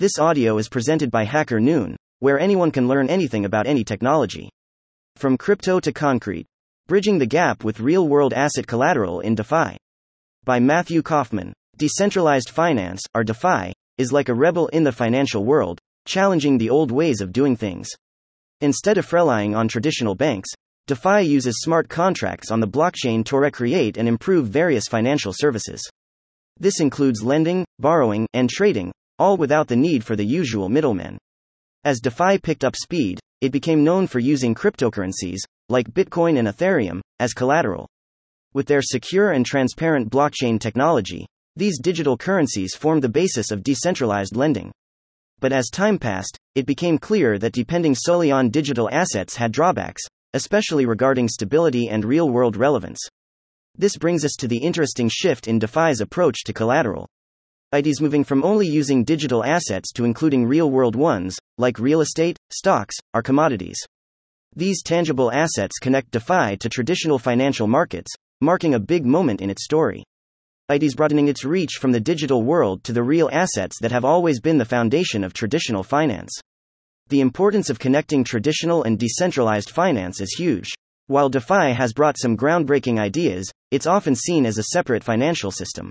This audio is presented by Hacker Noon, where anyone can learn anything about any technology. From crypto to concrete, bridging the gap with real world asset collateral in DeFi. By Matthew Kaufmann. Decentralized finance, or DeFi, is like a rebel in the financial world, challenging the old ways of doing things. Instead of relying on traditional banks, DeFi uses smart contracts on the blockchain to recreate and improve various financial services. This includes lending, borrowing, and trading, all without the need for the usual middlemen. As DeFi picked up speed, it became known for using cryptocurrencies, like Bitcoin and Ethereum, as collateral. With their secure and transparent blockchain technology, these digital currencies formed the basis of decentralized lending. But as time passed, it became clear that depending solely on digital assets had drawbacks, especially regarding stability and real world relevance. This brings us to the interesting shift in DeFi's approach to collateral. It is moving from only using digital assets to including real world ones, like real estate, stocks, or commodities. These tangible assets connect DeFi to traditional financial markets, marking a big moment in its story. It is broadening its reach from the digital world to the real assets that have always been the foundation of traditional finance. The importance of connecting traditional and decentralized finance is huge. While DeFi has brought some groundbreaking ideas, it's often seen as a separate financial system.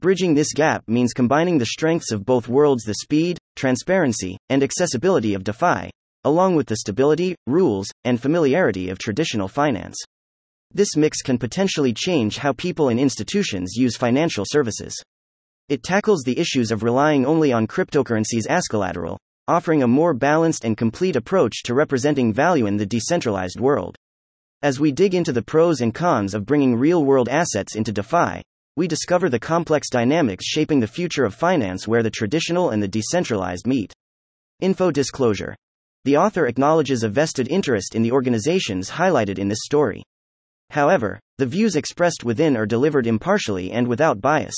Bridging this gap means combining the strengths of both worlds the speed, transparency, and accessibility of DeFi, along with the stability, rules, and familiarity of traditional finance. This mix can potentially change how people and institutions use financial services. It tackles the issues of relying only on cryptocurrencies as collateral, offering a more balanced and complete approach to representing value in the decentralized world. As we dig into the pros and cons of bringing real world assets into DeFi, we discover the complex dynamics shaping the future of finance where the traditional and the decentralized meet. Info disclosure. The author acknowledges a vested interest in the organizations highlighted in this story. However, the views expressed within are delivered impartially and without bias.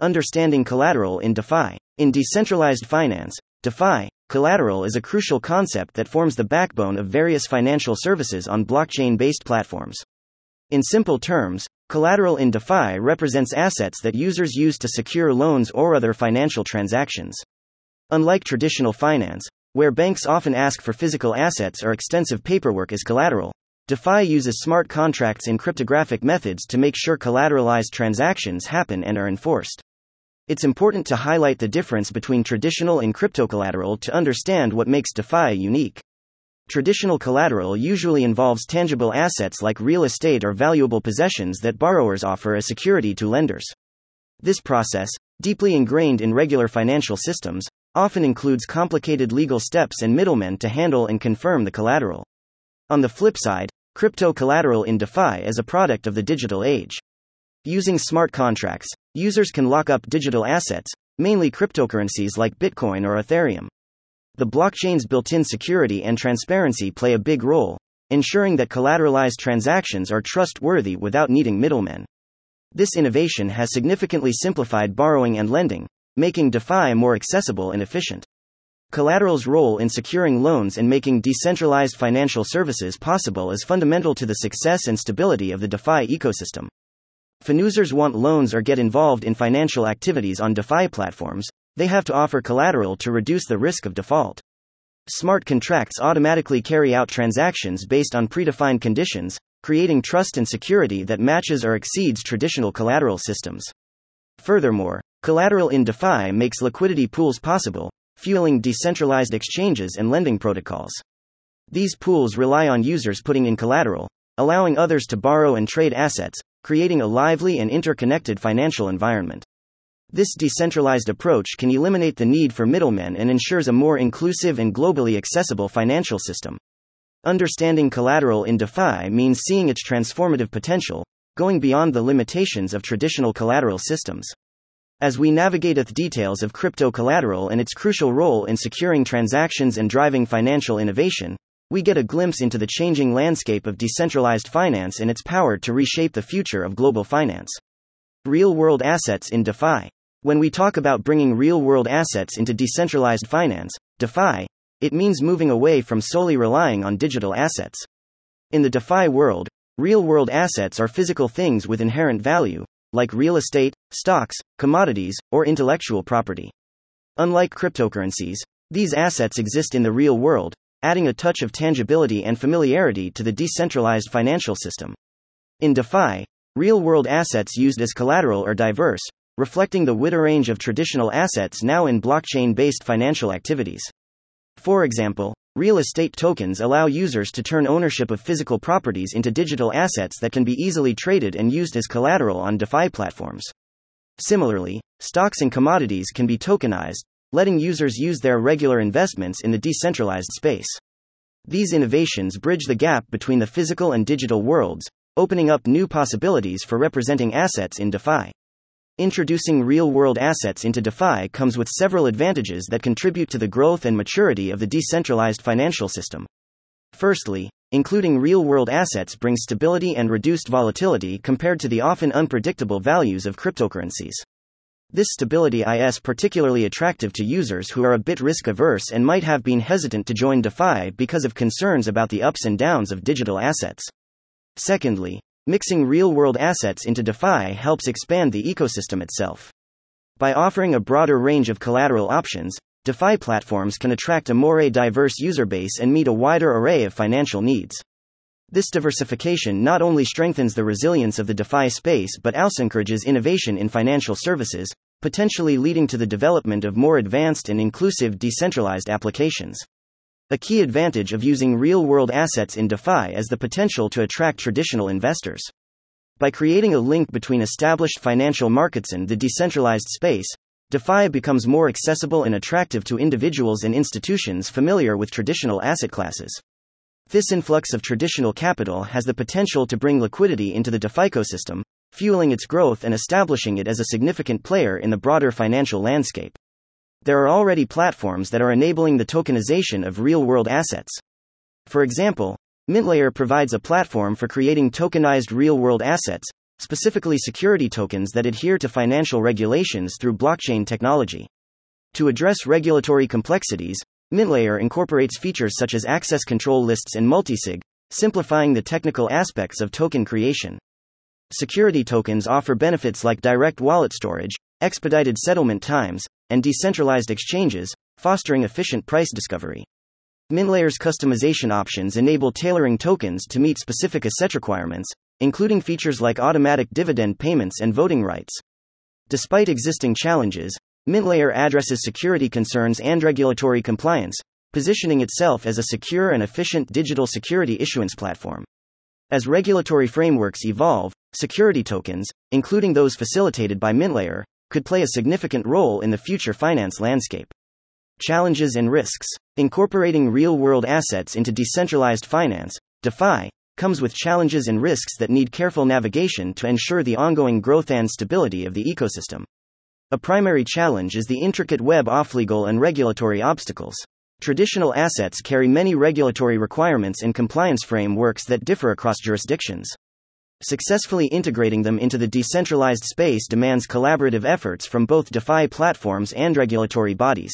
Understanding collateral in DeFi. In decentralized finance, DeFi, collateral is a crucial concept that forms the backbone of various financial services on blockchain based platforms. In simple terms, Collateral in DeFi represents assets that users use to secure loans or other financial transactions. Unlike traditional finance, where banks often ask for physical assets or extensive paperwork as collateral, DeFi uses smart contracts and cryptographic methods to make sure collateralized transactions happen and are enforced. It's important to highlight the difference between traditional and crypto collateral to understand what makes DeFi unique. Traditional collateral usually involves tangible assets like real estate or valuable possessions that borrowers offer as security to lenders. This process, deeply ingrained in regular financial systems, often includes complicated legal steps and middlemen to handle and confirm the collateral. On the flip side, crypto collateral in DeFi is a product of the digital age. Using smart contracts, users can lock up digital assets, mainly cryptocurrencies like Bitcoin or Ethereum. The blockchain's built in security and transparency play a big role, ensuring that collateralized transactions are trustworthy without needing middlemen. This innovation has significantly simplified borrowing and lending, making DeFi more accessible and efficient. Collateral's role in securing loans and making decentralized financial services possible is fundamental to the success and stability of the DeFi ecosystem. When users want loans or get involved in financial activities on DeFi platforms, they have to offer collateral to reduce the risk of default. Smart contracts automatically carry out transactions based on predefined conditions, creating trust and security that matches or exceeds traditional collateral systems. Furthermore, collateral in DeFi makes liquidity pools possible, fueling decentralized exchanges and lending protocols. These pools rely on users putting in collateral, allowing others to borrow and trade assets, creating a lively and interconnected financial environment. This decentralized approach can eliminate the need for middlemen and ensures a more inclusive and globally accessible financial system. Understanding collateral in DeFi means seeing its transformative potential, going beyond the limitations of traditional collateral systems. As we navigate the details of crypto collateral and its crucial role in securing transactions and driving financial innovation, we get a glimpse into the changing landscape of decentralized finance and its power to reshape the future of global finance. Real world assets in DeFi. When we talk about bringing real world assets into decentralized finance, DeFi, it means moving away from solely relying on digital assets. In the DeFi world, real world assets are physical things with inherent value, like real estate, stocks, commodities, or intellectual property. Unlike cryptocurrencies, these assets exist in the real world, adding a touch of tangibility and familiarity to the decentralized financial system. In DeFi, real world assets used as collateral are diverse, reflecting the wider range of traditional assets now in blockchain based financial activities. For example, real estate tokens allow users to turn ownership of physical properties into digital assets that can be easily traded and used as collateral on DeFi platforms. Similarly, stocks and commodities can be tokenized, letting users use their regular investments in the decentralized space. These innovations bridge the gap between the physical and digital worlds, opening up new possibilities for representing assets in DeFi. Introducing real world assets into DeFi comes with several advantages that contribute to the growth and maturity of the decentralized financial system. Firstly, including real world assets brings stability and reduced volatility compared to the often unpredictable values of cryptocurrencies. This stability is particularly attractive to users who are a bit risk averse and might have been hesitant to join DeFi because of concerns about the ups and downs of digital assets. Secondly, mixing real world assets into DeFi helps expand the ecosystem itself. By offering a broader range of collateral options, DeFi platforms can attract a more diverse user base and meet a wider array of financial needs. This diversification not only strengthens the resilience of the DeFi space but also encourages innovation in financial services, potentially leading to the development of more advanced and inclusive decentralized applications. A key advantage of using real world assets in DeFi is the potential to attract traditional investors. By creating a link between established financial markets and the decentralized space, DeFi becomes more accessible and attractive to individuals and institutions familiar with traditional asset classes. This influx of traditional capital has the potential to bring liquidity into the DeFi ecosystem, fueling its growth and establishing it as a significant player in the broader financial landscape. There are already platforms that are enabling the tokenization of real world assets. For example, MintLayer provides a platform for creating tokenized real world assets, specifically security tokens that adhere to financial regulations through blockchain technology. To address regulatory complexities, MintLayer incorporates features such as access control lists and multisig, simplifying the technical aspects of token creation. Security tokens offer benefits like direct wallet storage, expedited settlement times, and decentralized exchanges, fostering efficient price discovery. MintLayer's customization options enable tailoring tokens to meet specific asset requirements, including features like automatic dividend payments and voting rights. Despite existing challenges, MintLayer addresses security concerns and regulatory compliance, positioning itself as a secure and efficient digital security issuance platform. As regulatory frameworks evolve, security tokens, including those facilitated by MintLayer, could play a significant role in the future finance landscape. Challenges and risks. Incorporating real world assets into decentralized finance, DeFi, comes with challenges and risks that need careful navigation to ensure the ongoing growth and stability of the ecosystem. A primary challenge is the intricate web of legal and regulatory obstacles. Traditional assets carry many regulatory requirements and compliance frameworks that differ across jurisdictions. Successfully integrating them into the decentralized space demands collaborative efforts from both DeFi platforms and regulatory bodies.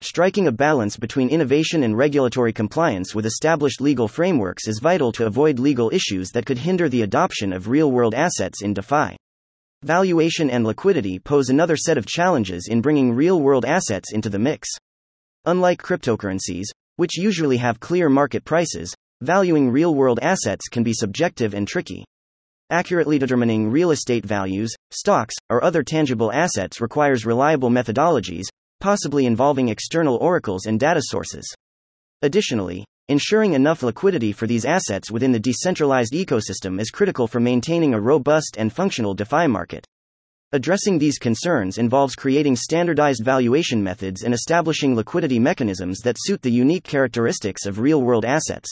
Striking a balance between innovation and regulatory compliance with established legal frameworks is vital to avoid legal issues that could hinder the adoption of real world assets in DeFi. Valuation and liquidity pose another set of challenges in bringing real world assets into the mix. Unlike cryptocurrencies, which usually have clear market prices, valuing real world assets can be subjective and tricky. Accurately determining real estate values, stocks, or other tangible assets requires reliable methodologies, possibly involving external oracles and data sources. Additionally, Ensuring enough liquidity for these assets within the decentralized ecosystem is critical for maintaining a robust and functional DeFi market. Addressing these concerns involves creating standardized valuation methods and establishing liquidity mechanisms that suit the unique characteristics of real world assets.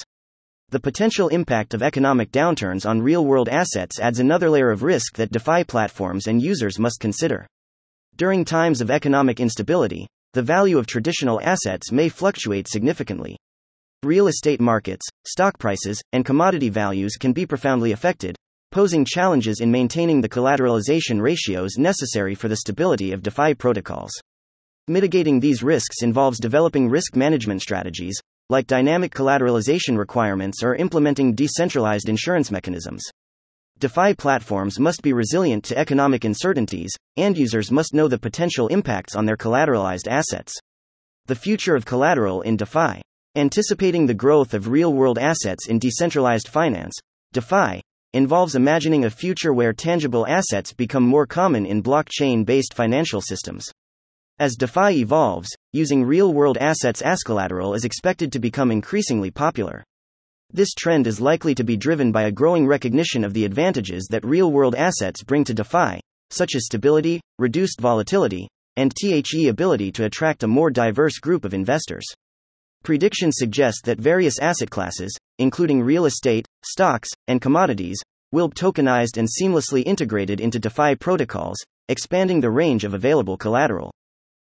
The potential impact of economic downturns on real world assets adds another layer of risk that DeFi platforms and users must consider. During times of economic instability, the value of traditional assets may fluctuate significantly. Real estate markets, stock prices, and commodity values can be profoundly affected, posing challenges in maintaining the collateralization ratios necessary for the stability of DeFi protocols. Mitigating these risks involves developing risk management strategies, like dynamic collateralization requirements or implementing decentralized insurance mechanisms. DeFi platforms must be resilient to economic uncertainties, and users must know the potential impacts on their collateralized assets. The future of collateral in DeFi. Anticipating the growth of real world assets in decentralized finance, DeFi involves imagining a future where tangible assets become more common in blockchain based financial systems. As DeFi evolves, using real world assets as collateral is expected to become increasingly popular. This trend is likely to be driven by a growing recognition of the advantages that real world assets bring to DeFi, such as stability, reduced volatility, and THE ability to attract a more diverse group of investors. Predictions suggest that various asset classes, including real estate, stocks, and commodities, will be tokenized and seamlessly integrated into DeFi protocols, expanding the range of available collateral.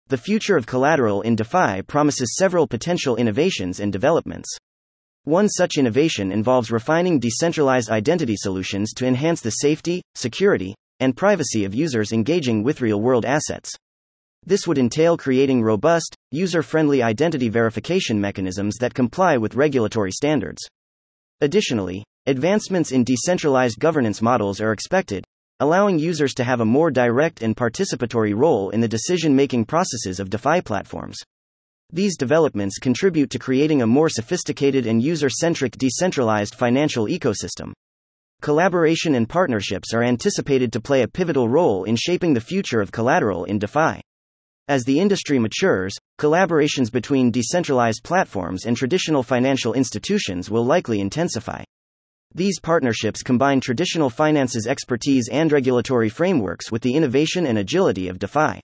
The future of collateral in DeFi promises several potential innovations and developments. One such innovation involves refining decentralized identity solutions to enhance the safety, security, and privacy of users engaging with real world assets. This would entail creating robust, user friendly identity verification mechanisms that comply with regulatory standards. Additionally, advancements in decentralized governance models are expected, allowing users to have a more direct and participatory role in the decision making processes of DeFi platforms. These developments contribute to creating a more sophisticated and user centric decentralized financial ecosystem. Collaboration and partnerships are anticipated to play a pivotal role in shaping the future of collateral in DeFi. As the industry matures, collaborations between decentralized platforms and traditional financial institutions will likely intensify. These partnerships combine traditional finance's expertise and regulatory frameworks with the innovation and agility of DeFi.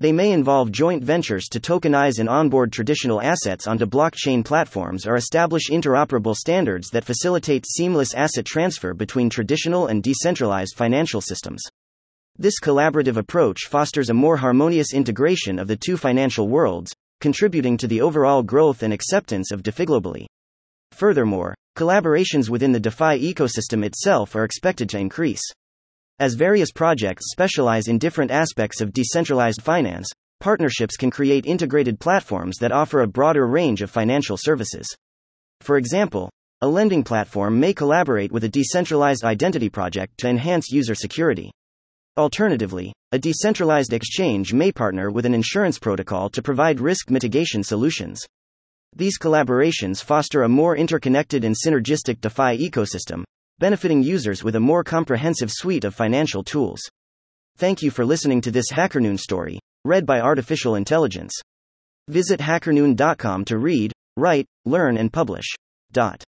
They may involve joint ventures to tokenize and onboard traditional assets onto blockchain platforms or establish interoperable standards that facilitate seamless asset transfer between traditional and decentralized financial systems. This collaborative approach fosters a more harmonious integration of the two financial worlds, contributing to the overall growth and acceptance of DeFi globally. Furthermore, collaborations within the DeFi ecosystem itself are expected to increase. As various projects specialize in different aspects of decentralized finance, partnerships can create integrated platforms that offer a broader range of financial services. For example, a lending platform may collaborate with a decentralized identity project to enhance user security. Alternatively, a decentralized exchange may partner with an insurance protocol to provide risk mitigation solutions. These collaborations foster a more interconnected and synergistic DeFi ecosystem, benefiting users with a more comprehensive suite of financial tools. Thank you for listening to this HackerNoon story, read by Artificial Intelligence. Visit hackerNoon.com to read, write, learn, and publish. Dot.